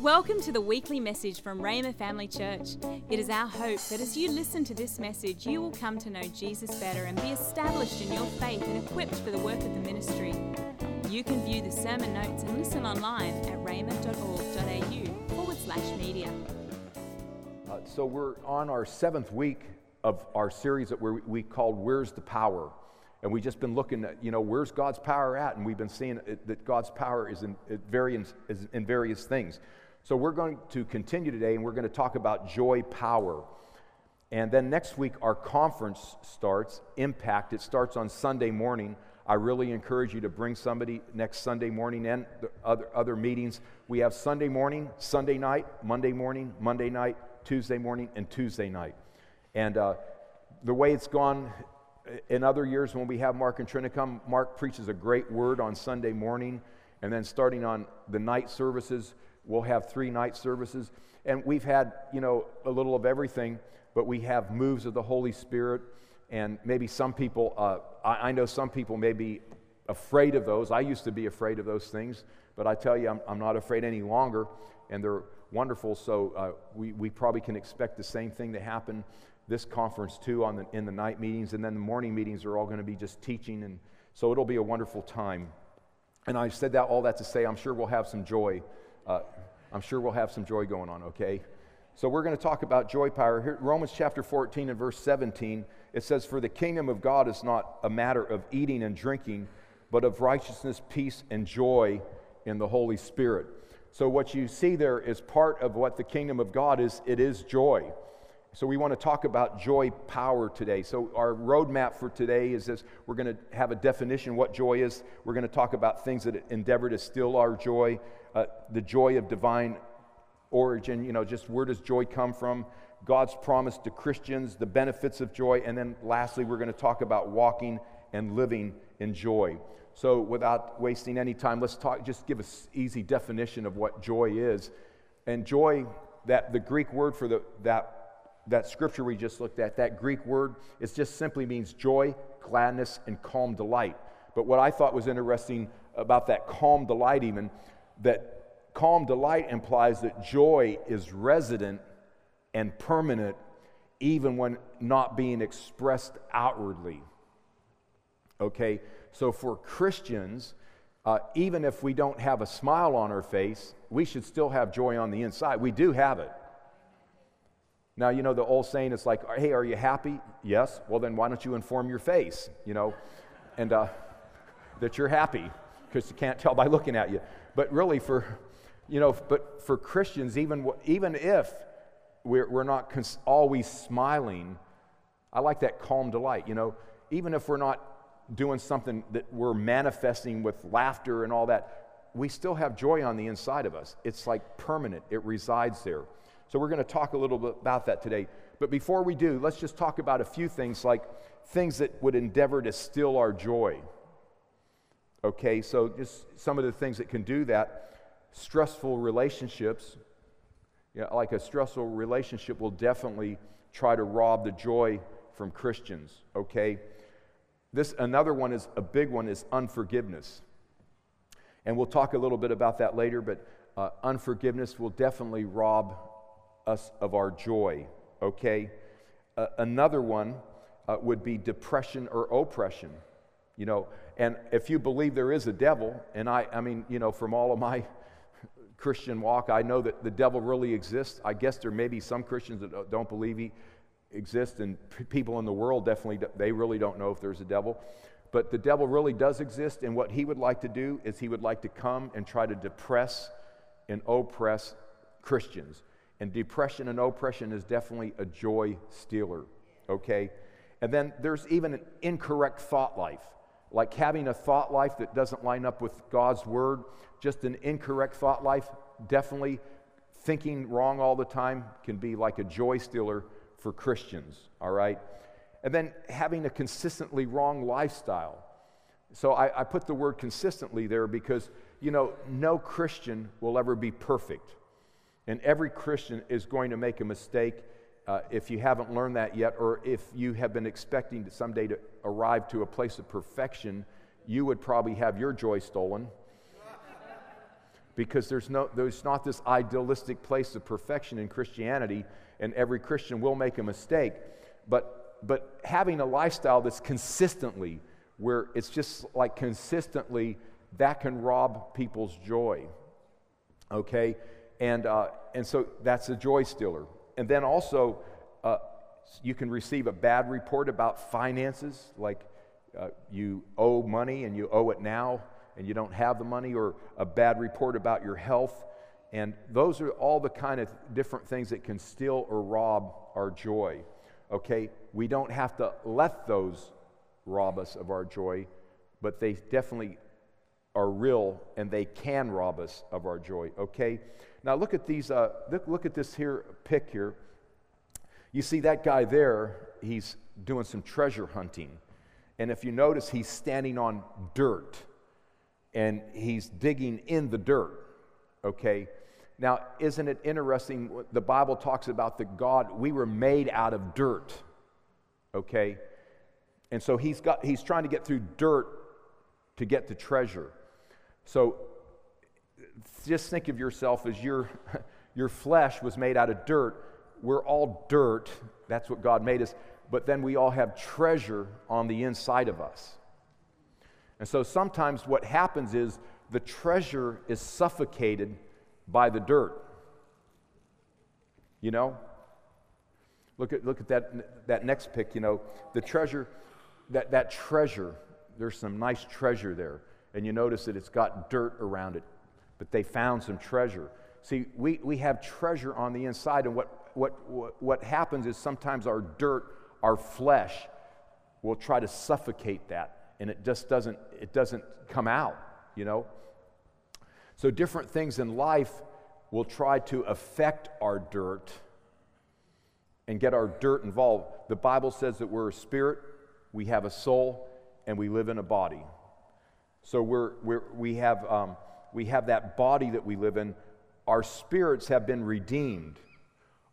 Welcome to the weekly message from Rhema Family Church. It is our hope that as you listen to this message, you will come to know Jesus better and be established in your faith and equipped for the work of the ministry. You can view the sermon notes and listen online at rhema.org.au forward slash media. Uh, so we're on our seventh week of our series that we called Where's the Power? And we've just been looking at, you know, where's God's power at? And we've been seeing it, that God's power is in, is in various things. So we're going to continue today and we're going to talk about joy power. And then next week, our conference starts, Impact. It starts on Sunday morning. I really encourage you to bring somebody next Sunday morning and other, other meetings. We have Sunday morning, Sunday night, Monday morning, Monday night, Tuesday morning, and Tuesday night. And uh, the way it's gone in other years when we have Mark and Trina come, Mark preaches a great word on Sunday morning. And then starting on the night services, we'll have three night services. And we've had, you know, a little of everything, but we have moves of the Holy Spirit. And maybe some people, uh, I, I, know some people may be afraid of those. I used to be afraid of those things, but I tell you, I'm, I'm not afraid any longer. And they're wonderful. So uh, we, we probably can expect the same thing to happen this conference too on the, in the night meetings. And then the morning meetings are all going to be just teaching. And so it'll be a wonderful time. And I said that all that to say, I'm sure we'll have some joy. Uh, I'm sure we'll have some joy going on, okay? So we're going to talk about joy power. Here, Romans chapter 14 and verse 17, it says, For the kingdom of God is not a matter of eating and drinking, but of righteousness, peace, and joy in the Holy Spirit. So what you see there is part of what the kingdom of God is. It is joy. So, we want to talk about joy power today. So, our roadmap for today is this we're going to have a definition what joy is. We're going to talk about things that endeavor to steal our joy, uh, the joy of divine origin, you know, just where does joy come from? God's promise to Christians, the benefits of joy, and then lastly, we're going to talk about walking and living in joy. So, without wasting any time, let's talk, just give an easy definition of what joy is. And joy, that the Greek word for the, that that scripture we just looked at, that Greek word, it just simply means joy, gladness, and calm delight. But what I thought was interesting about that calm delight, even, that calm delight implies that joy is resident and permanent, even when not being expressed outwardly. Okay, so for Christians, uh, even if we don't have a smile on our face, we should still have joy on the inside. We do have it. Now, you know, the old saying is like, hey, are you happy? Yes. Well, then why don't you inform your face, you know, and uh, that you're happy because you can't tell by looking at you. But really, for, you know, but for Christians, even, even if we're, we're not cons- always smiling, I like that calm delight, you know, even if we're not doing something that we're manifesting with laughter and all that, we still have joy on the inside of us. It's like permanent, it resides there. So we're going to talk a little bit about that today. But before we do, let's just talk about a few things like things that would endeavor to steal our joy. Okay, so just some of the things that can do that stressful relationships, you know, like a stressful relationship will definitely try to rob the joy from Christians, okay? This another one is a big one is unforgiveness. And we'll talk a little bit about that later, but uh, unforgiveness will definitely rob us of our joy, okay? Uh, another one uh, would be depression or oppression, you know. And if you believe there is a devil, and I, I mean, you know, from all of my Christian walk, I know that the devil really exists. I guess there may be some Christians that don't believe he exists, and people in the world definitely, they really don't know if there's a devil. But the devil really does exist, and what he would like to do is he would like to come and try to depress and oppress Christians. And depression and oppression is definitely a joy stealer, okay? And then there's even an incorrect thought life, like having a thought life that doesn't line up with God's word, just an incorrect thought life. Definitely thinking wrong all the time can be like a joy stealer for Christians, all right? And then having a consistently wrong lifestyle. So I, I put the word consistently there because, you know, no Christian will ever be perfect. And every Christian is going to make a mistake uh, if you haven't learned that yet, or if you have been expecting to someday to arrive to a place of perfection, you would probably have your joy stolen. because there's, no, there's not this idealistic place of perfection in Christianity, and every Christian will make a mistake. But, but having a lifestyle that's consistently, where it's just like consistently, that can rob people's joy. Okay? And, uh, and so that's a joy stealer. And then also, uh, you can receive a bad report about finances, like uh, you owe money and you owe it now and you don't have the money, or a bad report about your health. And those are all the kind of different things that can steal or rob our joy. Okay? We don't have to let those rob us of our joy, but they definitely are real and they can rob us of our joy. Okay? Now look at these, uh, look, look at this here pic here. You see that guy there, he's doing some treasure hunting. And if you notice, he's standing on dirt and he's digging in the dirt. Okay? Now, isn't it interesting? The Bible talks about the God, we were made out of dirt. Okay? And so he's, got, he's trying to get through dirt to get to treasure. So just think of yourself as your, your flesh was made out of dirt we're all dirt. That's what God made us. But then we all have treasure on the inside of us. And so sometimes what happens is the treasure is suffocated by the dirt. You know? Look at, look at that, that next pic, you know, the treasure, that, that treasure, there's some nice treasure there. And you notice that it's got dirt around it, but they found some treasure. See, we, we have treasure on the inside, and what what, what, happens is sometimes our dirt, our flesh, will try to suffocate that, and it just doesn't, it doesn't come out, you know? So different things in life will try to affect our dirt and get our dirt involved. The Bible says that we're a spirit, we have a soul, and we live in a body. So we're, we're, we, have, um, we have that body that we live in. Our spirits have been redeemed.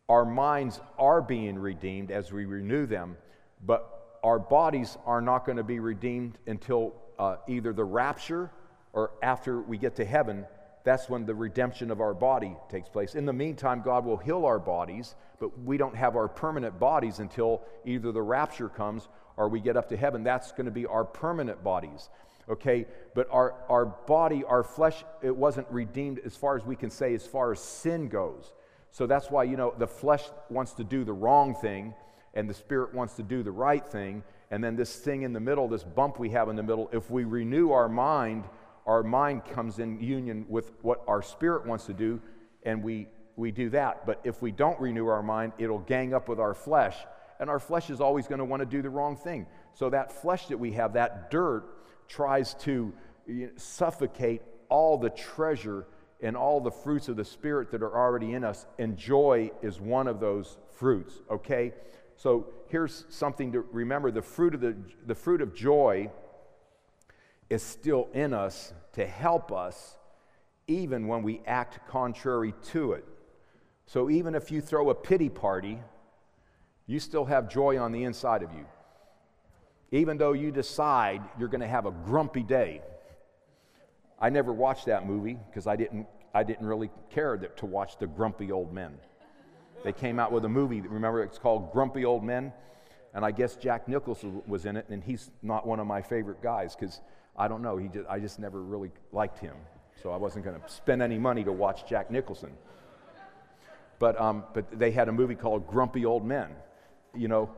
Our minds are being redeemed as we renew them, but our bodies are not going to be redeemed until uh, either the rapture or after we get to heaven. That's when the redemption of our body takes place. In the meantime, God will heal our bodies, but we don't have our permanent bodies until either the rapture comes or we get up to heaven. That's going to be our permanent bodies okay but our, our body our flesh it wasn't redeemed as far as we can say as far as sin goes so that's why, you know, the flesh wants to do the wrong thing and the spirit wants to do the right thing. And then this thing in the middle, this bump we have in the middle, if we renew our mind, our mind comes in union with what our spirit wants to do, and we, we do that. But if we don't renew our mind, it'll gang up with our flesh, and our flesh is always going to want to do the wrong thing. So that flesh that we have, that dirt, tries to suffocate all the treasure and all the fruits of the Spirit that are already in us, and joy is one of those fruits, okay? So here's something to remember the fruit of, the, the fruit of joy is still in us to help us even when we act contrary to it. So even if you throw a pity party, you still have joy on the inside of you. Even though you decide you're going to have a grumpy day, I never watched that movie because I didn't, I didn't really care that, to watch the grumpy old men. They came out with a movie, remember, it's called Grumpy Old Men. And I guess Jack Nicholson was in it, and he's not one of my favorite guys because I don't know, he just, I just never really liked him. So I wasn't going to spend any money to watch Jack Nicholson. But, um, but they had a movie called Grumpy Old Men. You know,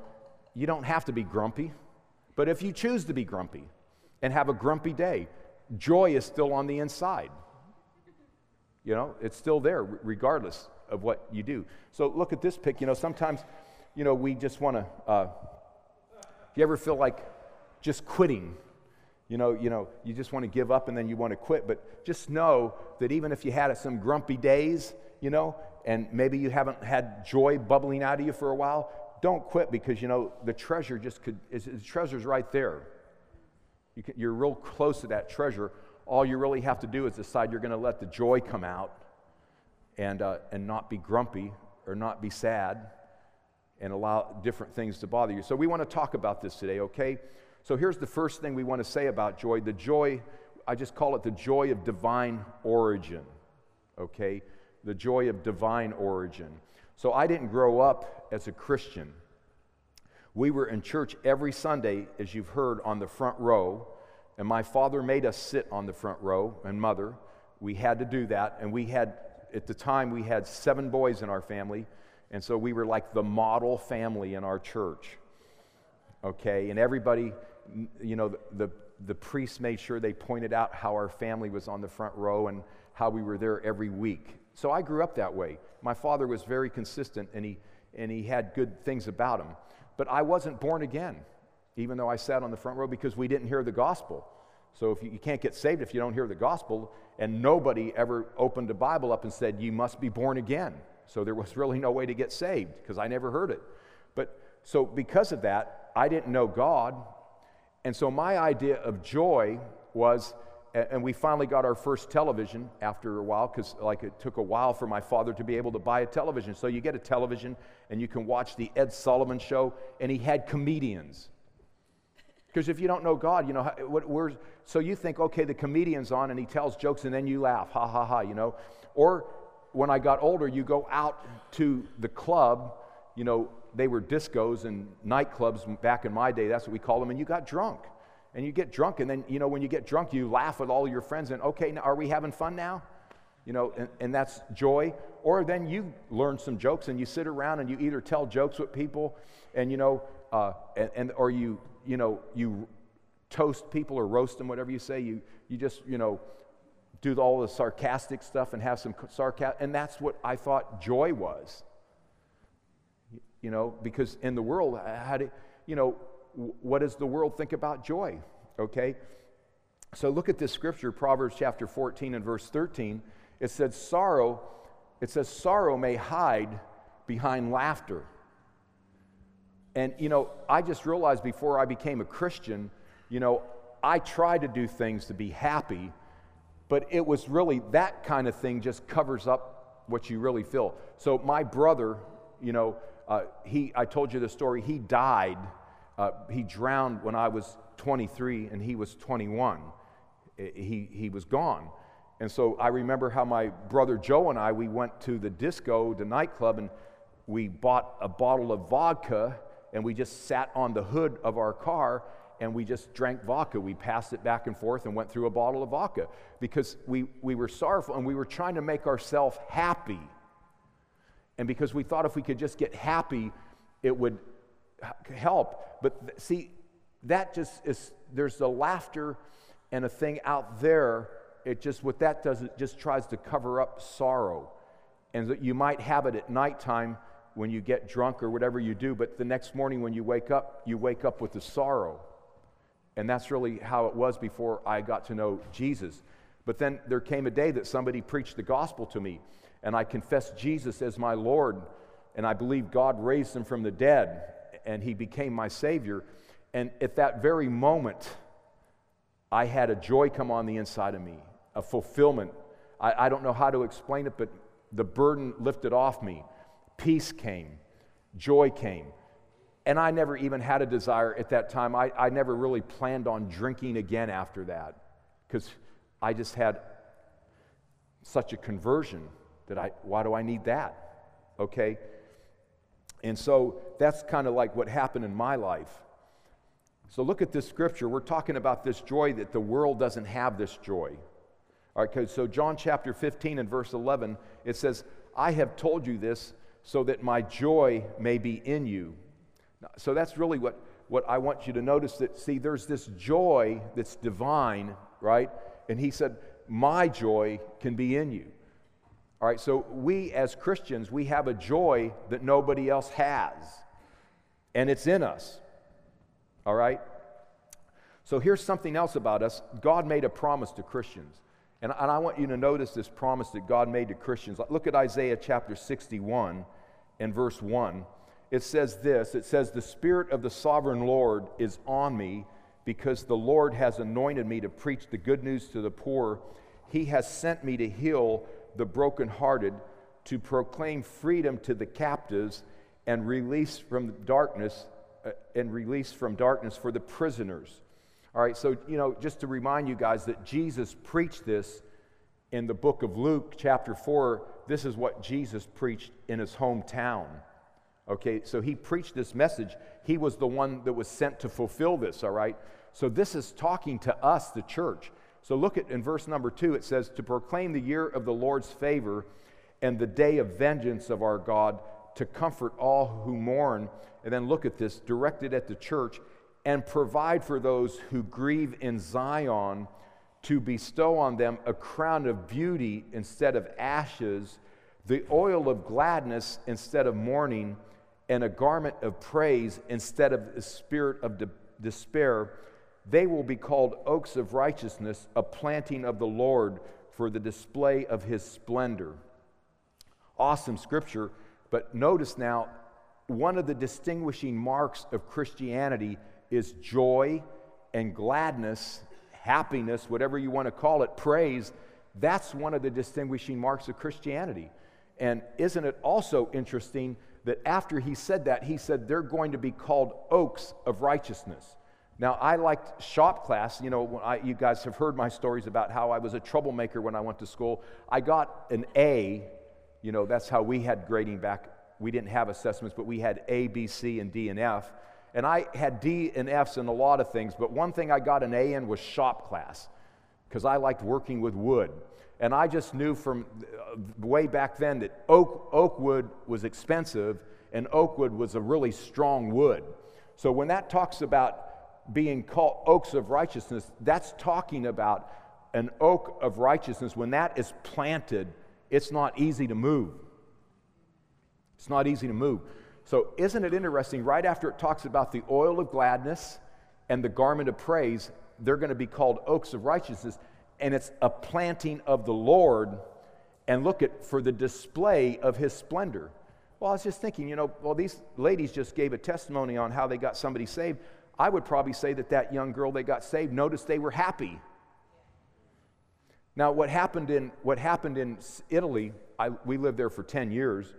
you don't have to be grumpy, but if you choose to be grumpy and have a grumpy day, joy is still on the inside. You know, it's still there regardless of what you do. So look at this pic. You know, sometimes, you know, we just want to. Uh, if you ever feel like just quitting, you know, you know, you just want to give up and then you want to quit. But just know that even if you had some grumpy days, you know, and maybe you haven't had joy bubbling out of you for a while, don't quit because you know the treasure just could. The treasure's right there. You can, you're real close to that treasure. All you really have to do is decide you're going to let the joy come out and, uh, and not be grumpy or not be sad and allow different things to bother you. So, we want to talk about this today, okay? So, here's the first thing we want to say about joy the joy, I just call it the joy of divine origin. okay? The joy of divine origin. So I didn't grow up as a Christian. We were in church every Sunday, as you've heard, on the front row, and my father made us sit on the front row, and mother. We had to do that, and we had, at the time, we had seven boys in our family, and so we were like the model family in our church. Okay, and everybody, you know, the, the, the priests made sure they pointed out how our family was on the front row and how we were there every week. So I grew up that way. My father was very consistent and he, and he had good things about him. But I wasn't born again, even though I sat on the front row because we didn't hear the gospel. So if you, you can't get saved if you don't hear the gospel, and nobody ever opened a Bible up and said, You must be born again. So there was really no way to get saved because I never heard it. But so because of that, I didn't know God. And so my idea of joy was, and we finally got our first television after a while because like it took a while for my father to be able to buy a television. So you get a television and you can watch the ed sullivan show and he had comedians. Because if you don't know god you know what we're so you think okay the comedian's on and he tells jokes and then you laugh ha ha ha you know? Or when I got older, you go out to the club, you know, they were discos and nightclubs back in my day, that's what we called them, and you got drunk. And you get drunk, and then, you know, when you get drunk, you laugh with all your friends, and okay, now, are we having fun now? You know, and, and that's joy. Or then you learn some jokes and you sit around and you either tell jokes with people, and, you know, uh, and, and, or you, you know, you toast people or roast them, whatever you say. You, you just, you know, do all the sarcastic stuff and have some sarcasm. And that's what I thought joy was. You know, because in the world, how do, you know, what does the world think about joy? Okay? So look at this scripture, Proverbs chapter 14 and verse 13. It says, sorrow, it says, sorrow may hide behind laughter. And, you know, I just realized before I became a Christian, you know, I tried to do things to be happy, but it was really that kind of thing just covers up what you really feel. So my brother, you know, uh, he, I told you the story, he died. Uh, he drowned when I was 23 and he was 21. He, he was gone. And so I remember how my brother Joe and I, we went to the disco, the nightclub, and we bought a bottle of vodka and we just sat on the hood of our car and we just drank vodka. We passed it back and forth and went through a bottle of vodka because we, we were sorrowful and we were trying to make ourselves happy. And because we thought if we could just get happy, it would help. But see, that just is, there's the laughter and a thing out there. It just, what that does, it just tries to cover up sorrow. And that you might have it at nighttime when you get drunk or whatever you do, but the next morning when you wake up, you wake up with the sorrow. And that's really how it was before I got to know Jesus. But then there came a day that somebody preached the gospel to me, and I confessed Jesus as my Lord, and I believe God raised him from the dead, and he became my Savior. And at that very moment, I had a joy come on the inside of me, a fulfillment. I, I don't know how to explain it, but the burden lifted off me. Peace came, joy came. And I never even had a desire at that time. I, I never really planned on drinking again after that because I just had such a conversion that I, why do I need that? Okay? And so that's kind of like what happened in my life. So look at this scripture. We're talking about this joy that the world doesn't have this joy. All right, so John chapter 15 and verse 11, it says, I have told you this so that my joy may be in you so that's really what, what I want you to notice that, see, there's this joy that's divine, right? And he said, My joy can be in you. All right, so we as Christians, we have a joy that nobody else has, and it's in us. All right? So here's something else about us God made a promise to Christians. And, I want you to notice this promise that God made to Christians. Look at Isaiah chapter 61 and verse 1 it says this it says, The Spirit of the sovereign Lord is on me because the Lord has anointed me to preach the good news to the poor. He has sent me to heal the brokenhearted, to proclaim freedom to the captives and release from darkness uh, and release from darkness for the prisoners. All right, so you know, just to remind you guys that Jesus preached this in the book of Luke, chapter 4, this is what Jesus preached in his hometown. Okay, so he preached this message. He was the one that was sent to fulfill this, all right? So this is talking to us, the church. So look at in verse number two, it says, To proclaim the year of the Lord's favor and the day of vengeance of our God, to comfort all who mourn. And then look at this, directed at the church, and provide for those who grieve in Zion to bestow on them a crown of beauty instead of ashes, the oil of gladness instead of mourning, and a garment of praise instead of the spirit of de- despair. They will be called oaks of righteousness, a planting of the Lord for the display of his splendor. Awesome scripture, but notice now, one of the distinguishing marks of Christianity is joy and gladness happiness, whatever you want to call it, praise, that's one of the distinguishing marks of Christianity. And isn't it also interesting that after he said that, he said they're going to be called oaks of righteousness. Now, I liked shop class. You know, I, you guys have heard my stories about how I was a troublemaker when I went to school. I got an A. You know, that's how we had grading back. We didn't have assessments, but we had A, B, C, and D and F. And I had D and Fs in a lot of things, but one thing I got an A in was shop class because I liked working with wood. And I just knew from uh, way back then that oak, oak wood was expensive and oak wood was a really strong wood. So when that talks about being called oaks of righteousness, that's talking about an oak of righteousness. When that is planted, it's not easy to move. It's not easy to move. So, isn't it interesting? Right after it talks about the oil of gladness and the garment of praise, they're going to be called oaks of righteousness, and it's a planting of the Lord. And look at for the display of his splendor. Well, I was just thinking, you know, well, these ladies just gave a testimony on how they got somebody saved. I would probably say that that young girl they got saved noticed they were happy. Now, what happened in, what happened in Italy, I, we lived there for 10 years.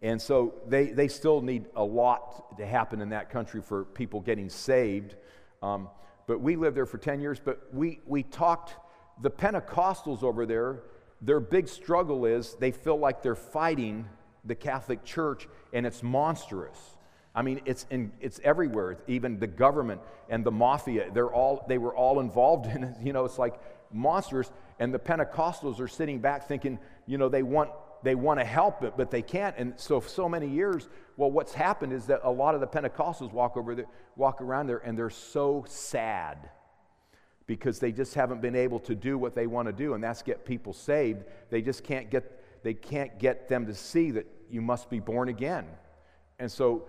And so they, they still need a lot to happen in that country for people getting saved. Um, but we lived there for 10 years, but we, we talked, the Pentecostals over there, their big struggle is they feel like they're fighting the Catholic Church, and it's monstrous. I mean, it's, in, it's everywhere. Even the government and the mafia, they're all, they were all involved in it. You know, it's like monsters. And the Pentecostals are sitting back thinking, you know, they want they want to help it, but they can't. And so, so many years, well, what's happened is that a lot of the Pentecostals walk over walk around there, and they're so sad because they just haven't been able to do what they want to do, and that's get people saved. They just can't get they can't get them to see that you must be born again, and so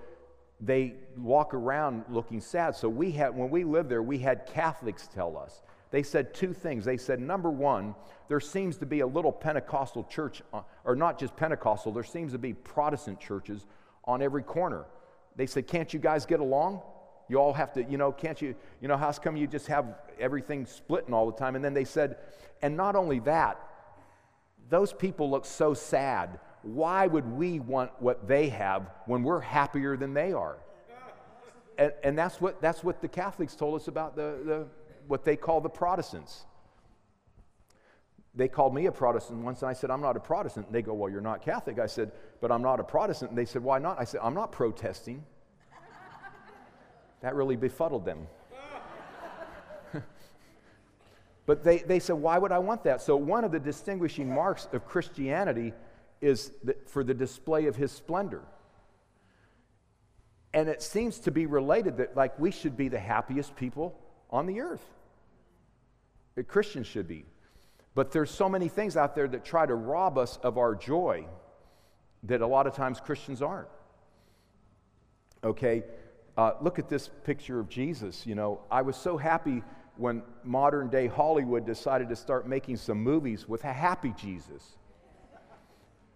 they walk around looking sad. So we had when we lived there, we had Catholics tell us they said two things. They said, number one, there seems to be a little Pentecostal church, uh, or not just Pentecostal, there seems to be Protestant churches on every corner. They said, Can't you guys get along? You all have to, you know, can't you, you know, how's come you just have everything splitting all the time? And then they said, And not only that, those people look so sad. Why would we want what they have when we're happier than they are? And, and that's, what, that's what the Catholics told us about the, the what they call the Protestants. They called me a Protestant once, and I said, I'm not a Protestant. And they go, Well, you're not Catholic. I said, But I'm not a Protestant. And they said, Why not? I said, I'm not protesting. that really befuddled them. but they, they said, Why would I want that? So, one of the distinguishing marks of Christianity is for the display of his splendor. And it seems to be related that, like, we should be the happiest people on the earth. Christians should be. But there's so many things out there that try to rob us of our joy that a lot of times Christians aren't. Okay, uh, look at this picture of Jesus. You know, I was so happy when modern day Hollywood decided to start making some movies with a happy Jesus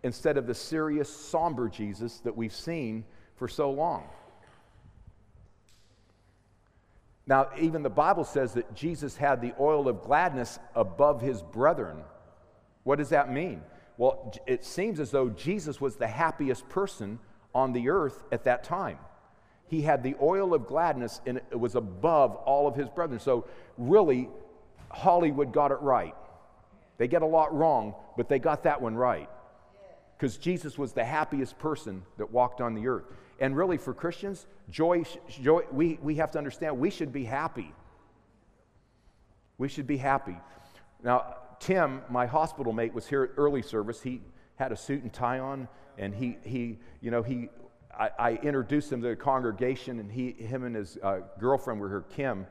instead of the serious, somber Jesus that we've seen for so long. Now, even the Bible says that Jesus had the oil of gladness above his brethren. What does that mean? Well, it seems as though Jesus was the happiest person on the earth at that time. He had the oil of gladness and it was above all of his brethren. So, really, Hollywood got it right. They get a lot wrong, but they got that one right. Because Jesus was the happiest person that walked on the earth. And really, for Christians, joy, joy we, we have to understand we should be happy. We should be happy. Now, Tim, my hospital mate, was here at early service. He had a suit and tie on, and he, he you know, he, I, I introduced him to the congregation, and he, him and his uh, girlfriend were here, Kim.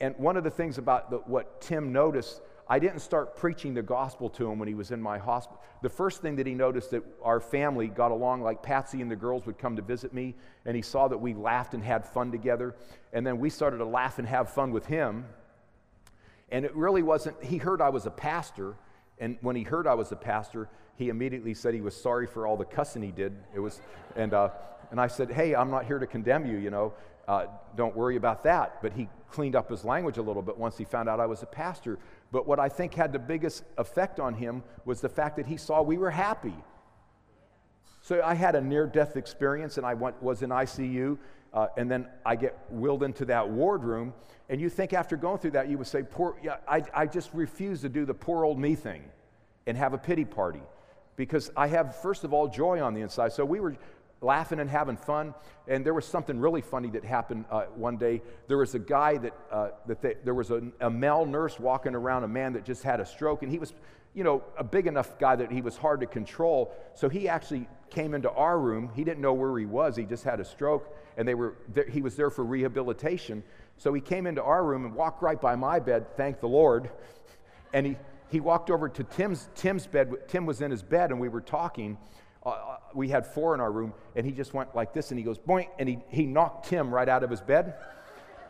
And one of the things about the, what Tim noticed, I didn't start preaching the gospel to him when he was in my hospital. The first thing that he noticed that our family got along, like Patsy and the girls would come to visit me, and he saw that we laughed and had fun together. And then we started to laugh and have fun with him. And it really wasn't, he heard I was a pastor, and when he heard I was a pastor, he immediately said he was sorry for all the cussing he did. It was, and, uh, and I said, hey, I'm not here to condemn you, you know. Uh, don't worry about that. But he cleaned up his language a little bit once he found out I was a pastor. But what I think had the biggest effect on him was the fact that he saw we were happy. So I had a near death experience and I went, was in ICU. Uh, and then I get wheeled into that ward room. And you think after going through that, you would say, poor, yeah, I, I just refuse to do the poor old me thing and have a pity party because I have, first of all, joy on the inside. So we were laughing and having fun. And there was something really funny that happened uh, one day. There was a guy that, uh, that they, there was a, a male nurse walking around, a man that just had a stroke, and he was, you know, a big enough guy that he was hard to control. So he actually came into our room. He didn't know where he was. He just had a stroke, and they were there, he was there for rehabilitation. So he came into our room and walked right by my bed, thank the Lord. And he, he walked over to Tim's, Tim's bed. Tim was in his bed, and we were talking. Uh, uh, we had four in our room, and he just went like this, and he goes, boink, and he, he knocked Tim right out of his bed.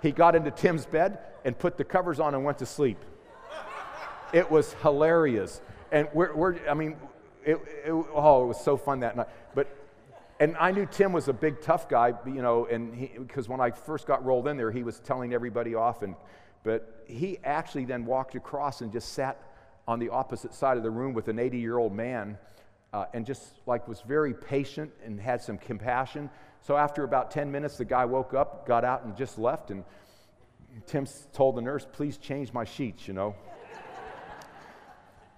He got into Tim's bed and put the covers on and went to sleep. It was hilarious. And we're, we're I mean, it, it, oh, it was so fun that night. But, and I knew Tim was a big, tough guy, you know, and he because when I first got rolled in there, he was telling everybody off. And, but he actually then walked across and just sat on the opposite side of the room with an 80 year old man uh, and just like was very patient and had some compassion. So after about 10 minutes, the guy woke up, got out, and just left. And Tim told the nurse, please change my sheets, you know.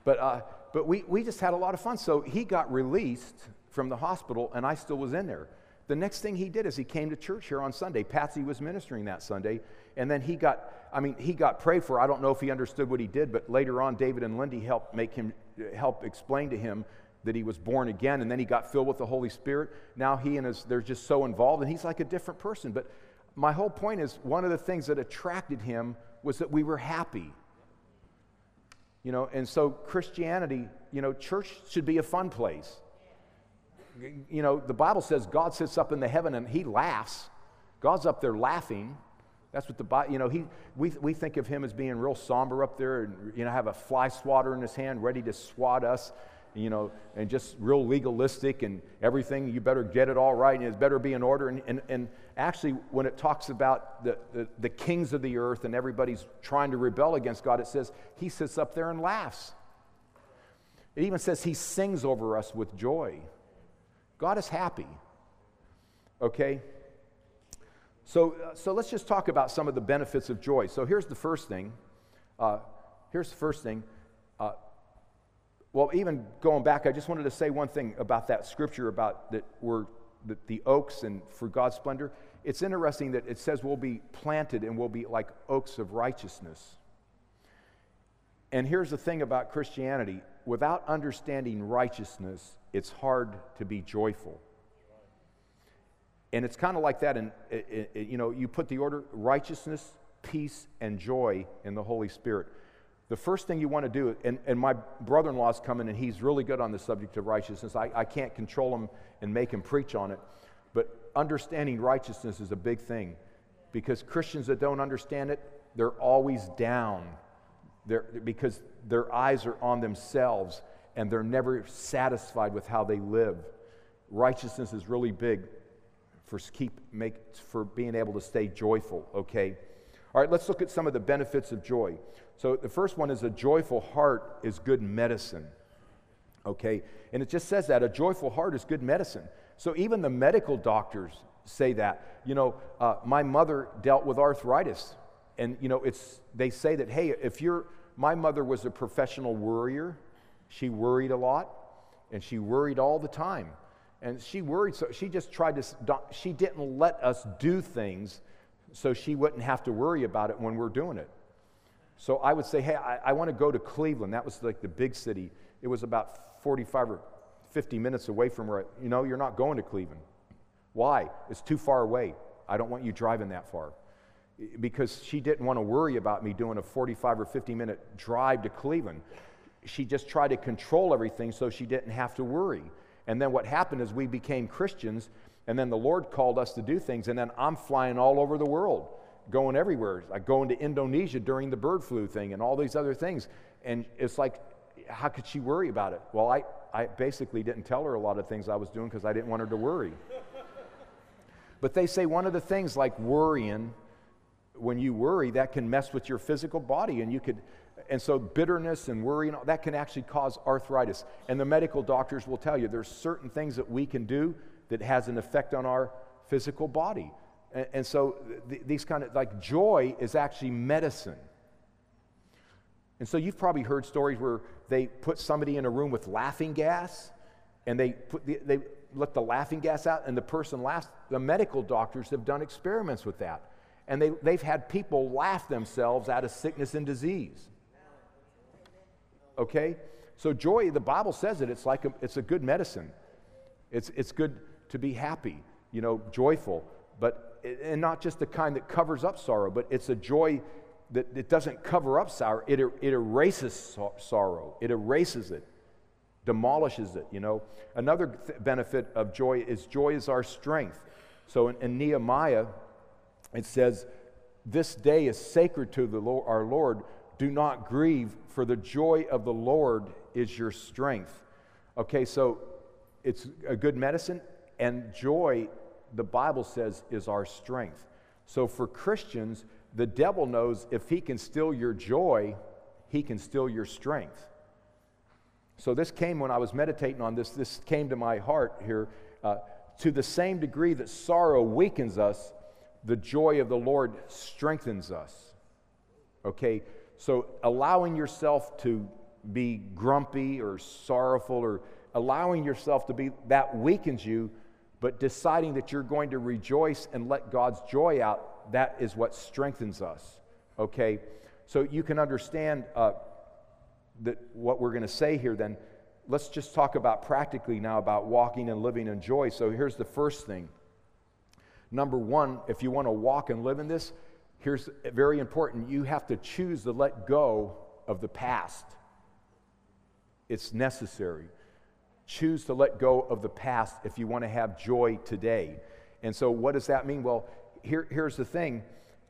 but uh, but we, we just had a lot of fun. So he got released from the hospital, and I still was in there. The next thing he did is he came to church here on Sunday. Patsy was ministering that Sunday, and then he got, I mean, he got prayed for. I don't know if he understood what he did, but later on, David and Lindy helped make him, help explain to him that he was born again and then he got filled with the Holy Spirit. Now he and his, they're just so involved and he's like a different person. But my whole point is one of the things that attracted him was that we were happy. You know, and so Christianity, you know, church should be a fun place. You know, the Bible says God sits up in the heaven and he laughs. God's up there laughing. That's what the Bible, you know, he, we, we think of him as being real somber up there and, you know, have a fly swatter in his hand ready to swat us you know, and just real legalistic and everything, you better get it all right and it better be in order. And, and, and actually, when it talks about the, the, the kings of the earth and everybody's trying to rebel against God, it says he sits up there and laughs. It even says he sings over us with joy. God is happy. Okay? So, uh, so let's just talk about some of the benefits of joy. So here's the first thing. Uh, here's the first thing. Uh, well, even going back, I just wanted to say one thing about that scripture about that we're the, the oaks and for God's splendor. It's interesting that it says we'll be planted and we'll be like oaks of righteousness. And here's the thing about Christianity without understanding righteousness, it's hard to be joyful. And it's kind of like that and you know, you put the order righteousness, peace, and joy in the Holy Spirit the first thing you want to do, and, and my brother in law's coming and he's really good on the subject of righteousness. I, I can't control him and make him preach on it, but understanding righteousness is a big thing because Christians that don't understand it, they're always down they're, because their eyes are on themselves and they're never satisfied with how they live. Righteousness is really big for, keep, make, for being able to stay joyful, okay? All right, let's look at some of the benefits of joy. So the first one is a joyful heart is good medicine. Okay? And it just says that a joyful heart is good medicine. So even the medical doctors say that. You know, uh, my mother dealt with arthritis. And, you know, it's, they say that, hey, if you're My mother was a professional worrier. She worried a lot, and she worried all the time. And she worried, so she just tried to, she didn't let us do things so she wouldn't have to worry about it when we're doing it. So I would say, hey, I, I want to go to Cleveland. That was like the big city. It was about 45 or 50 minutes away from where, you know, you're not going to Cleveland. Why? It's too far away. I don't want you driving that far. Because she didn't want to worry about me doing a 45 or 50 minute drive to Cleveland. She just tried to control everything so she didn't have to worry. And then what happened is we became Christians, and then the Lord called us to do things, and then I'm flying all over the world, going everywhere. Like going to Indonesia during the bird flu thing and all these other things. And it's like, how could she worry about it? Well, I, I basically didn't tell her a lot of things I was doing because I didn't want her to worry. but they say one of the things like worrying, when you worry, that can mess with your physical body, and you could and so bitterness and worry, that can actually cause arthritis. And the medical doctors will tell you there's certain things that we can do that has an effect on our physical body. And, and so th- these kind of, like joy is actually medicine. And so you've probably heard stories where they put somebody in a room with laughing gas and they, put the, they let the laughing gas out and the person laughs. The medical doctors have done experiments with that. And they, they've had people laugh themselves out of sickness and disease okay? So joy, the Bible says it, it's like a, it's a good medicine. It's, it's good to be happy, you know, joyful, but, and not just the kind that covers up sorrow, but it's a joy that it doesn't cover up sorrow, it, it erases sorrow, it erases it, demolishes it, you know. Another th- benefit of joy is joy is our strength. So in, in Nehemiah, it says, This day is sacred to the Lord, our Lord. Do not grieve, for the joy of the Lord is your strength. Okay, so it's a good medicine, and joy, the Bible says, is our strength. So for Christians, the devil knows if he can steal your joy, he can steal your strength. So this came when I was meditating on this, this came to my heart here. Uh, to the same degree that sorrow weakens us, the joy of the Lord strengthens us. Okay, so, allowing yourself to be grumpy or sorrowful or allowing yourself to be, that weakens you, but deciding that you're going to rejoice and let God's joy out, that is what strengthens us. Okay? So, you can understand uh, that what we're going to say here then. Let's just talk about practically now about walking and living in joy. So, here's the first thing. Number one, if you want to walk and live in this, here's very important you have to choose to let go of the past. It's necessary. Choose to let go of the past if you want to have joy today. And so, what does that mean? Well, here, here's the thing.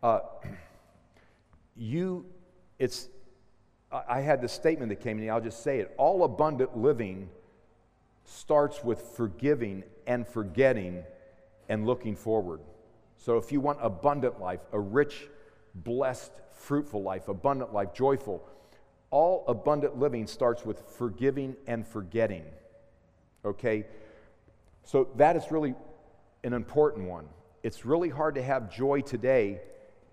Uh, you, it's, I had this statement that came to me, I'll just say it. All abundant living starts with forgiving and forgetting and looking forward. So if you want abundant life, a rich, blessed, fruitful life, abundant life, joyful, all abundant living starts with forgiving and forgetting. Okay? So that is really an important one. It's really hard to have joy today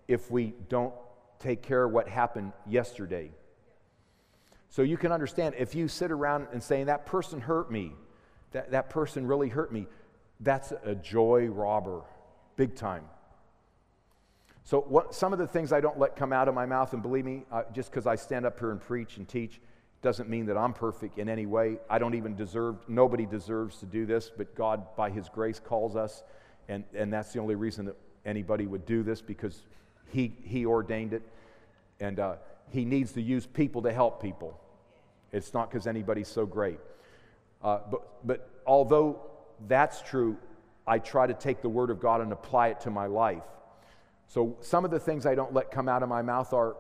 if we don't take care of what happened yesterday. So you can understand if you sit around and saying, that person hurt me, that, that person really hurt me, that's a joy robber big time. So, what, some of the things I don't let come out of my mouth, and believe me, uh, just because I stand up here and preach and teach, doesn't mean that I'm perfect in any way. I don't even deserve, nobody deserves to do this, but God, by His grace, calls us. And, and that's the only reason that anybody would do this because He, he ordained it. And uh, He needs to use people to help people. It's not because anybody's so great. Uh, but, but although that's true, I try to take the Word of God and apply it to my life. So some of the things I don't let come out of my mouth are,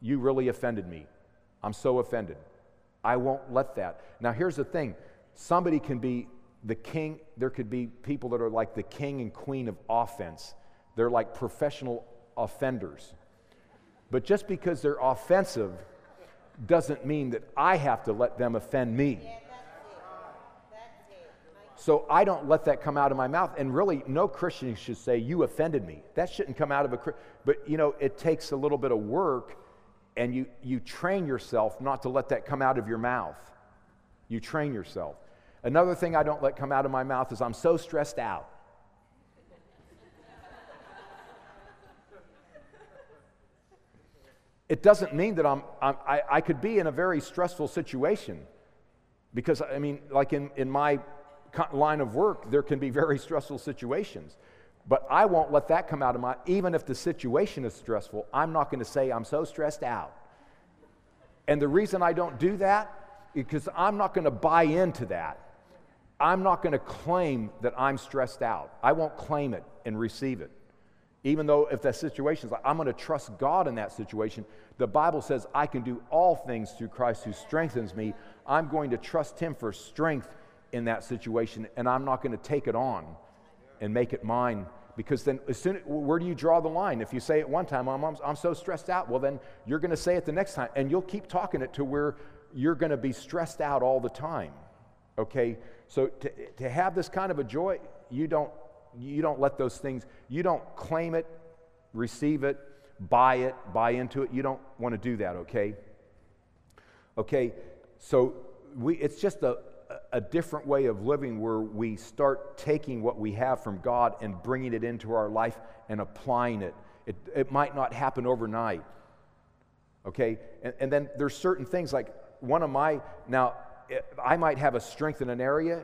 You really offended me. I'm so offended. I won't let that. Now, here's the thing somebody can be the king, there could be people that are like the king and queen of offense. They're like professional offenders. But just because they're offensive doesn't mean that I have to let them offend me. So I don't let that come out of my mouth. And really, no Christian should say, You offended me. That shouldn't come out of a But, you know, it takes a little bit of work and you, you train yourself not to let that come out of your mouth. You train yourself. Another thing I don't let come out of my mouth is I'm so stressed out. it doesn't mean that I'm, I'm I, I, could be in a very stressful situation because i mean like in, in my line of work there can be very stressful situations but i won't let that come out of my even if the situation is stressful i'm not going to say i'm so stressed out. And the reason i don't do that is because i'm not going to buy into that. I'm not going to claim that i'm stressed out. I won't claim it and receive it. Even though if that situation is like, I'm going to trust God in that situation, the Bible says I can do all things through Christ who strengthens me. I'm going to trust Him for strength in that situation, and I'm not going to take it on and make it mine. Because then, as soon where do you draw the line? If you say it one time, I'm, I'm, I'm so stressed out, well, then you're going to say it the next time, and you'll keep talking it to where you're going to be stressed out all the time. Okay? So to, to have this kind of a joy, you don't you don't let those things, you don't claim it, receive it, buy it, buy into it. You don't want to do that, okay? Okay, so we, it's just a, a different way of living where we start taking what we have from God and bringing it into our life and applying it. It, it might not happen overnight, okay? And, and then there's certain things like one of my, now, I might have a strength in an area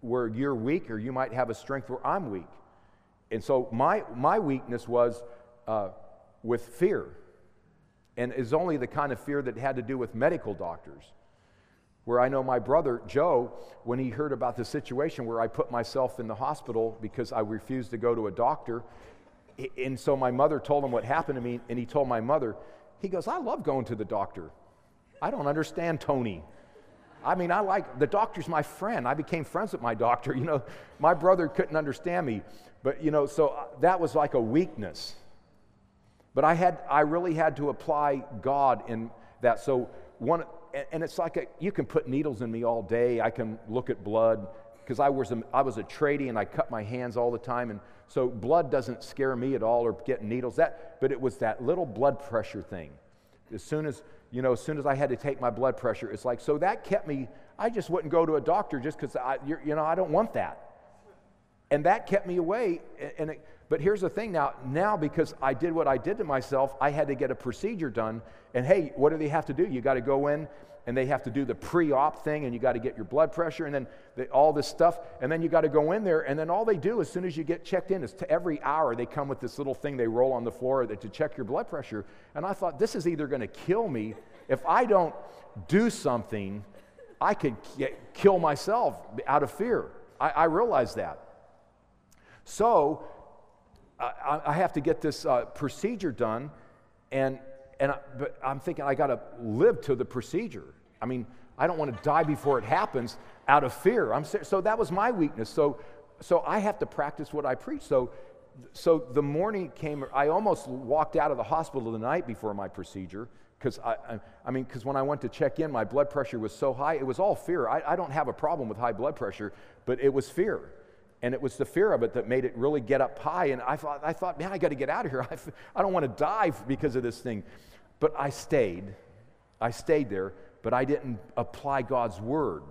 where you're weak, or you might have a strength where I'm weak. And so my, my weakness was uh, with fear. And is only the kind of fear that had to do with medical doctors. Where I know my brother, Joe, when he heard about the situation where I put myself in the hospital because I refused to go to a doctor, and so my mother told him what happened to me, and he told my mother, he goes, I love going to the doctor. I don't understand Tony. I mean, I like the doctor's my friend. I became friends with my doctor. You know, my brother couldn't understand me, but you know, so uh, that was like a weakness. But I had, I really had to apply God in that. So one, and it's like a, you can put needles in me all day. I can look at blood because I was a, I was a tradie and I cut my hands all the time, and so blood doesn't scare me at all or getting needles. That, but it was that little blood pressure thing. As soon as you know, as soon as I had to take my blood pressure, it's like, so that kept me, I just wouldn't go to a doctor just because I, you know, I don't want that. And that kept me away. And it, but here's the thing now, now because I did what I did to myself, I had to get a procedure done. And hey, what do they have to do? You got to go in and they have to do the pre-op thing and you got to get your blood pressure and then the, all this stuff and then you got to go in there and then all they do as soon as you get checked in is to every hour they come with this little thing they roll on the floor to check your blood pressure and i thought this is either going to kill me if i don't do something i could get, kill myself out of fear i, I realized that so I, I, have to get this uh, procedure done and and I, but I'm thinking I got to live to the procedure. I mean, I don't want to die before it happens out of fear. I'm so that was my weakness. So so I have to practice what I preach. So so the morning came. I almost walked out of the hospital the night before my procedure because I, I, I, mean because when I went to check in, my blood pressure was so high. It was all fear. I, I don't have a problem with high blood pressure, but it was fear and it was the fear of it that made it really get up high. And I thought, I thought man, I got to get out of here. I, I don't want to die because of this thing. But I stayed. I stayed there, but I didn't apply God's word.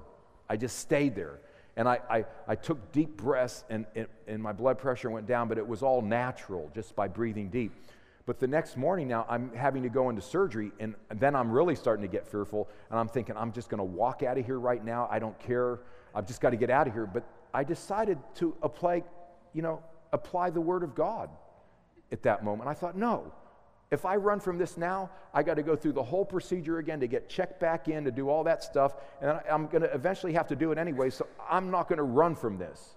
I just stayed there. And I, I, I took deep breaths, and, and, and my blood pressure went down, but it was all natural just by breathing deep. But the next morning now, I'm having to go into surgery, and then I'm really starting to get fearful. And I'm thinking, I'm just going to walk out of here right now. I don't care. I've just got to get out of here. But I decided to apply, you know, apply the word of God at that moment. I thought, no, if I run from this now, I got to go through the whole procedure again to get checked back in, to do all that stuff, and I'm going to eventually have to do it anyway, so I'm not going to run from this.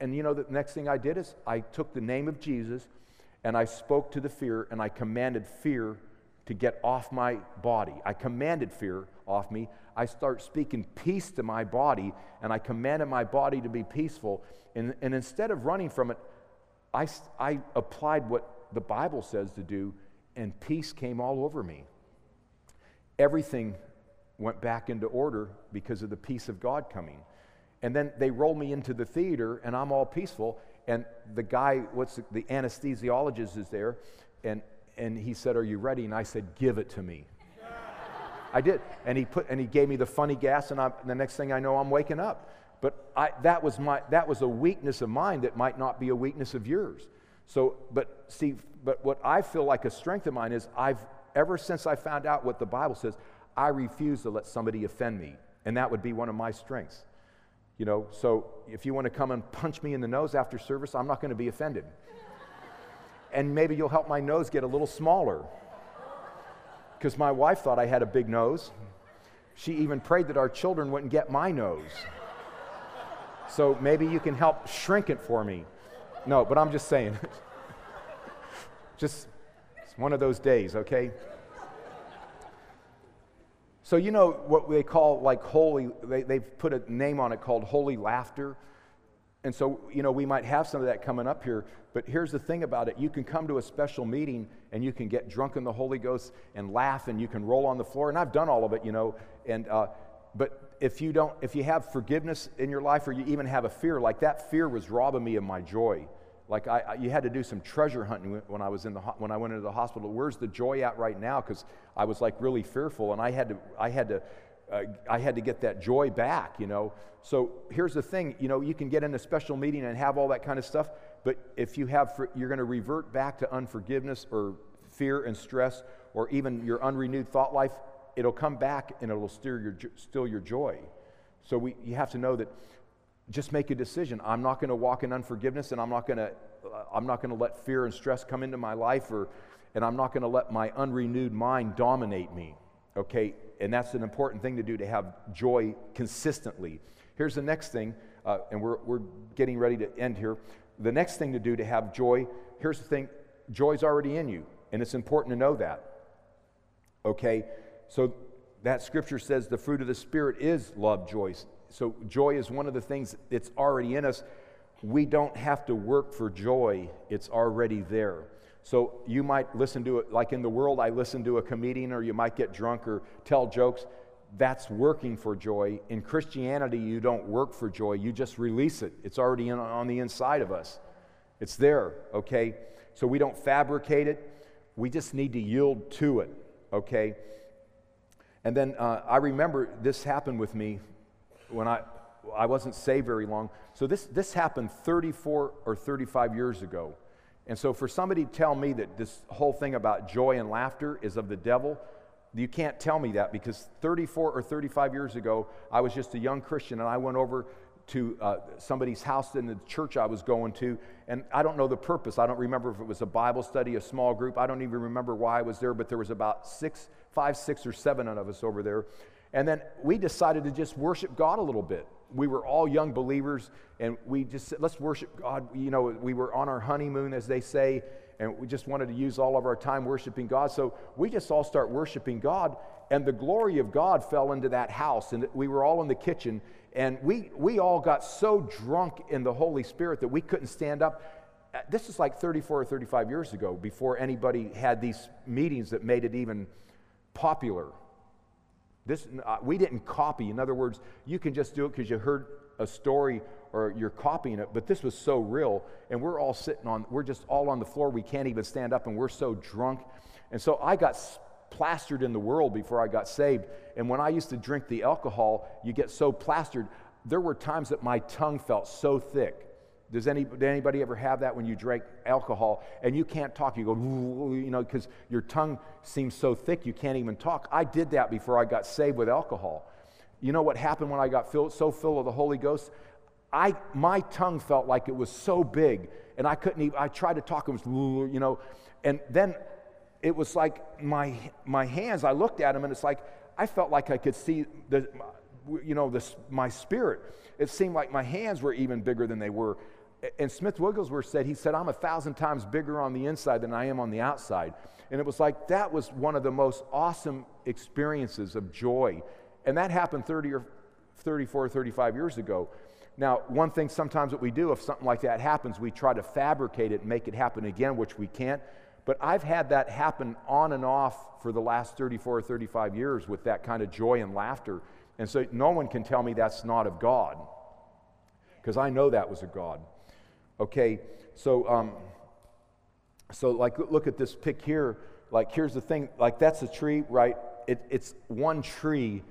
And you know, the next thing I did is I took the name of Jesus and I spoke to the fear and I commanded fear to get off my body. I commanded fear off me. I start speaking peace to my body, and I commanded my body to be peaceful. And, and instead of running from it, I, I applied what the Bible says to do, and peace came all over me. Everything went back into order because of the peace of God coming. And then they roll me into the theater, and I'm all peaceful. And the guy, what's the, the anesthesiologist, is there, and and he said, Are you ready? And I said, Give it to me. I did. And he, put, and he gave me the funny gas, and, and the next thing I know, I'm waking up. But I, that, was my, that was a weakness of mine that might not be a weakness of yours. So, but see, but what I feel like a strength of mine is I've, ever since I found out what the Bible says, I refuse to let somebody offend me. And that would be one of my strengths. You know, so if you want to come and punch me in the nose after service, I'm not going to be offended. And maybe you'll help my nose get a little smaller. Because my wife thought I had a big nose. She even prayed that our children wouldn't get my nose. So maybe you can help shrink it for me. No, but I'm just saying. just it's one of those days, okay? So, you know what they call like holy, they, they've put a name on it called holy laughter. And so, you know, we might have some of that coming up here, but here's the thing about it. You can come to a special meeting and you can get drunk in the Holy Ghost and laugh and you can roll on the floor. And I've done all of it, you know. And, uh, but if you don't, if you have forgiveness in your life or you even have a fear, like that fear was robbing me of my joy. Like I, I, you had to do some treasure hunting when I was in the when I went into the hospital. Where's the joy at right now? Because I was like really fearful, and I had to I had to uh, I had to get that joy back. You know. So here's the thing. You know, you can get in a special meeting and have all that kind of stuff, but if you have for, you're going to revert back to unforgiveness or fear and stress, or even your unrenewed thought life. It'll come back and it'll steal your steal your joy. So we, you have to know that just make a decision. I'm not going to walk in unforgiveness and I'm not going to uh, I'm not going to let fear and stress come into my life or and I'm not going to let my unrenewed mind dominate me. Okay? And that's an important thing to do to have joy consistently. Here's the next thing, uh, and we're, we're getting ready to end here. The next thing to do to have joy, here's the thing joy's already in you, and it's important to know that. Okay? So that scripture says the fruit of the Spirit is love, joy, so joy is one of the things that's already in us. We don't have to work for joy, it's already there. So you might listen to it, like in the world, I listen to a comedian, or you might get drunk or tell jokes. That's working for joy. In Christianity, you don't work for joy, you just release it. It's already in, on the inside of us, it's there, okay? So we don't fabricate it, we just need to yield to it, okay? And then uh, I remember this happened with me when I, I wasn't saved very long. So this, this happened 34 or 35 years ago. And so for somebody to tell me that this whole thing about joy and laughter is of the devil, you can't tell me that because 34 or 35 years ago, I was just a young Christian and I went over to uh, somebody's house in the church I was going to, and I don't know the purpose. I don't remember if it was a Bible study, a small group. I don't even remember why I was there, but there was about six, five, six, or seven of us over there. And then we decided to just worship God a little bit. We were all young believers, and we just said, let's worship God. You know, we were on our honeymoon, as they say, and we just wanted to use all of our time worshiping God. So we just all start worshiping God, and the glory of God fell into that house, and we were all in the kitchen, and we, we all got so drunk in the Holy Spirit that we couldn't stand up. This is like 34 or 35 years ago, before anybody had these meetings that made it even popular. This, uh, we didn't copy. In other words, you can just do it because you heard a story or you're copying it, but this was so real. And we're all sitting on, we're just all on the floor. We can't even stand up and we're so drunk. And so I got plastered in the world before I got saved. And when I used to drink the alcohol, you get so plastered. There were times that my tongue felt so thick does any, did anybody ever have that when you drink alcohol and you can't talk? You go, you know, because your tongue seems so thick you can't even talk. I did that before I got saved with alcohol. You know what happened when I got filled, so full of the Holy Ghost? I, my tongue felt like it was so big and I couldn't even, I tried to talk, it was, you know, and then it was like my, my hands, I looked at them and it's like, I felt like I could see the, you know, this, my spirit. It seemed like my hands were even bigger than they were and Smith Wigglesworth said, he said, I'm a thousand times bigger on the inside than I am on the outside. And it was like that was one of the most awesome experiences of joy. And that happened 30 or 34 or 35 years ago. Now, one thing sometimes that we do, if something like that happens, we try to fabricate it and make it happen again, which we can't. But I've had that happen on and off for the last 34 or 35 years with that kind of joy and laughter. And so no one can tell me that's not of God, because I know that was of God. Okay, so um, so, like, look at this pic here. Like, here's the thing like, that's a tree, right? It, it's one tree,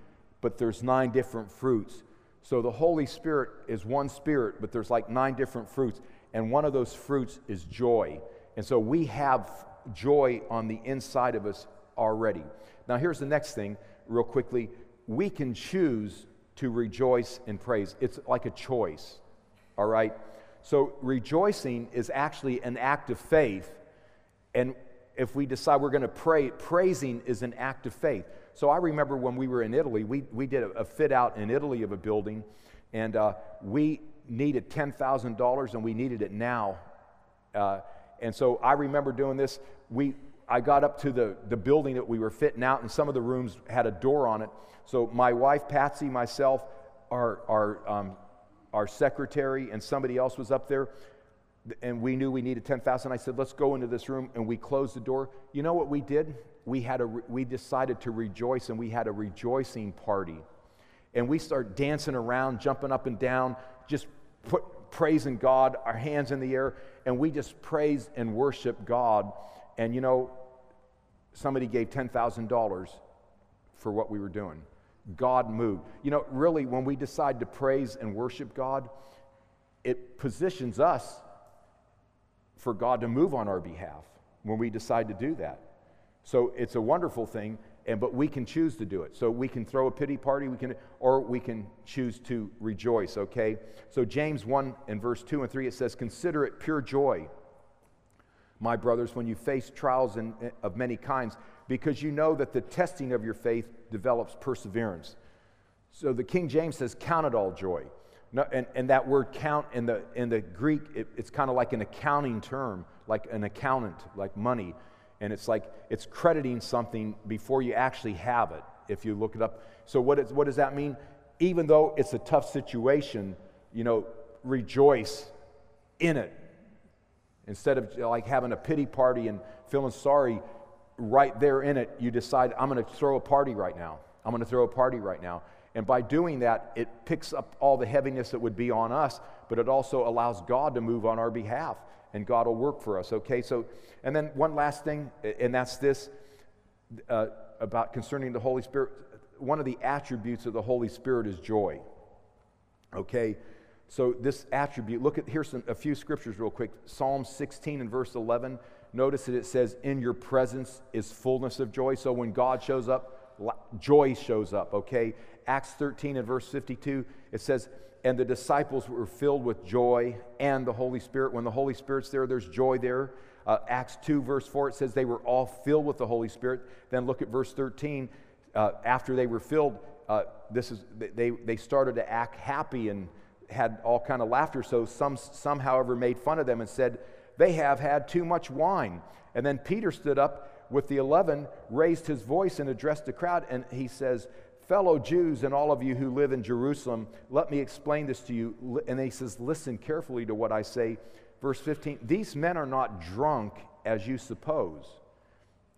but there's nine different fruits. So, the Holy Spirit is one spirit, but there's like nine different fruits. And one of those fruits is joy. And so, we have joy on the inside of us already. Now, here's the next thing, real quickly. We can choose to rejoice and praise. It's like a choice, all right? So, rejoicing is actually an act of faith and if we decide we're going to pray, praising is an act of faith. So I remember when we were in Italy, we, we did a, a fit out in Italy of a building, and uh, we needed $10,000 and we needed it now. Uh, and so I remember doing this. We, I got up to the, the building that we were fitting out, and some of the rooms had a door on it. So my wife, Patsy, myself, our, our, um, our secretary, and somebody else was up there and we knew we needed 10,000. I said, let's go into this room, and we closed the door. You know what we did? We, had a, we decided to rejoice, and we had a rejoicing party. And we start dancing around, jumping up and down, just put, praising God, our hands in the air, and we just praise and worship God. And you know, somebody gave $10,000 for what we were doing. God moved. You know, really, when we decide to praise and worship God, it positions us for God to move on our behalf when we decide to do that. So it's a wonderful thing, and but we can choose to do it. So we can throw a pity party, we can, or we can choose to rejoice. Okay. So James one and verse two and three it says, "Consider it pure joy, my brothers, when you face trials in, of many kinds, because you know that the testing of your faith develops perseverance." So the King James says, "Count it all joy." No, and, and that word count in the, in the Greek, it, it's kind of like an accounting term, like an accountant, like money. And it's like it's crediting something before you actually have it, if you look it up. So, what, is, what does that mean? Even though it's a tough situation, you know, rejoice in it. Instead of like having a pity party and feeling sorry, right there in it, you decide, I'm going to throw a party right now. I'm going to throw a party right now. And by doing that, it picks up all the heaviness that would be on us, but it also allows God to move on our behalf, and God will work for us. Okay, so, and then one last thing, and that's this uh, about concerning the Holy Spirit. One of the attributes of the Holy Spirit is joy. Okay, so this attribute, look at here's some, a few scriptures real quick. Psalm 16 and verse 11. Notice that it says, In your presence is fullness of joy. So when God shows up, joy shows up, okay? Acts 13 and verse 52, it says, And the disciples were filled with joy and the Holy Spirit. When the Holy Spirit's there, there's joy there. Uh, Acts 2, verse 4, it says they were all filled with the Holy Spirit. Then look at verse 13. Uh, after they were filled, uh, this is, they, they started to act happy and had all kind of laughter. So some, some, however, made fun of them and said, They have had too much wine. And then Peter stood up with the eleven, raised his voice and addressed the crowd, and he says, Fellow Jews and all of you who live in Jerusalem, let me explain this to you. And he says, Listen carefully to what I say. Verse 15 These men are not drunk as you suppose.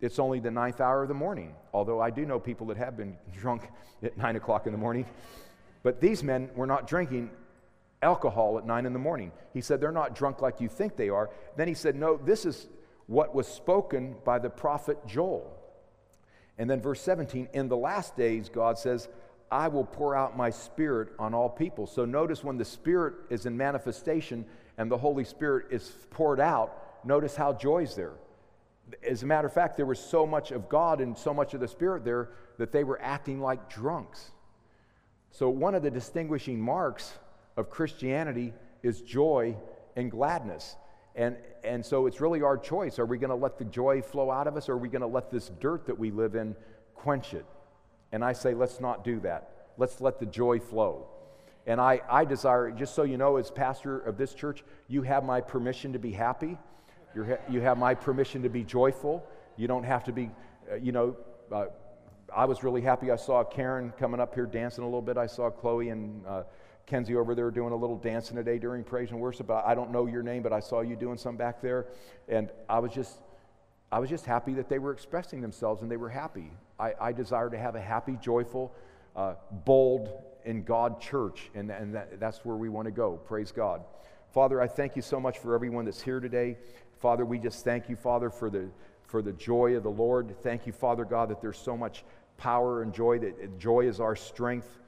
It's only the ninth hour of the morning, although I do know people that have been drunk at nine o'clock in the morning. But these men were not drinking alcohol at nine in the morning. He said, They're not drunk like you think they are. Then he said, No, this is what was spoken by the prophet Joel. And then verse 17, in the last days, God says, I will pour out my spirit on all people. So notice when the spirit is in manifestation and the Holy Spirit is poured out, notice how joy's there. As a matter of fact, there was so much of God and so much of the Spirit there that they were acting like drunks. So, one of the distinguishing marks of Christianity is joy and gladness. And, and so it's really our choice. Are we going to let the joy flow out of us, or are we going to let this dirt that we live in quench it? And I say, let's not do that. Let's let the joy flow. And I, I desire, just so you know, as pastor of this church, you have my permission to be happy. You're, you have my permission to be joyful. You don't have to be, uh, you know, uh, I was really happy. I saw Karen coming up here dancing a little bit. I saw Chloe and uh, Kenzie over there doing a little dancing today during praise and worship. But I don't know your name, but I saw you doing some back there. And I was just, I was just happy that they were expressing themselves and they were happy. I, I desire to have a happy, joyful, uh, bold in God church, and, and that, that's where we want to go. Praise God. Father, I thank you so much for everyone that's here today. Father, we just thank you, Father, for the, for the joy of the Lord. Thank you, Father God, that there's so much power and joy, that joy is our strength.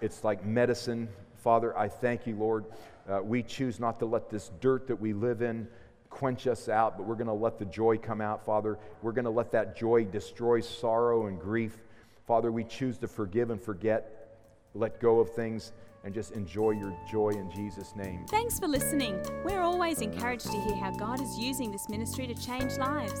It's like medicine. Father, I thank you, Lord. Uh, we choose not to let this dirt that we live in quench us out, but we're going to let the joy come out, Father. We're going to let that joy destroy sorrow and grief. Father, we choose to forgive and forget, let go of things, and just enjoy your joy in Jesus' name. Thanks for listening. We're always encouraged to hear how God is using this ministry to change lives.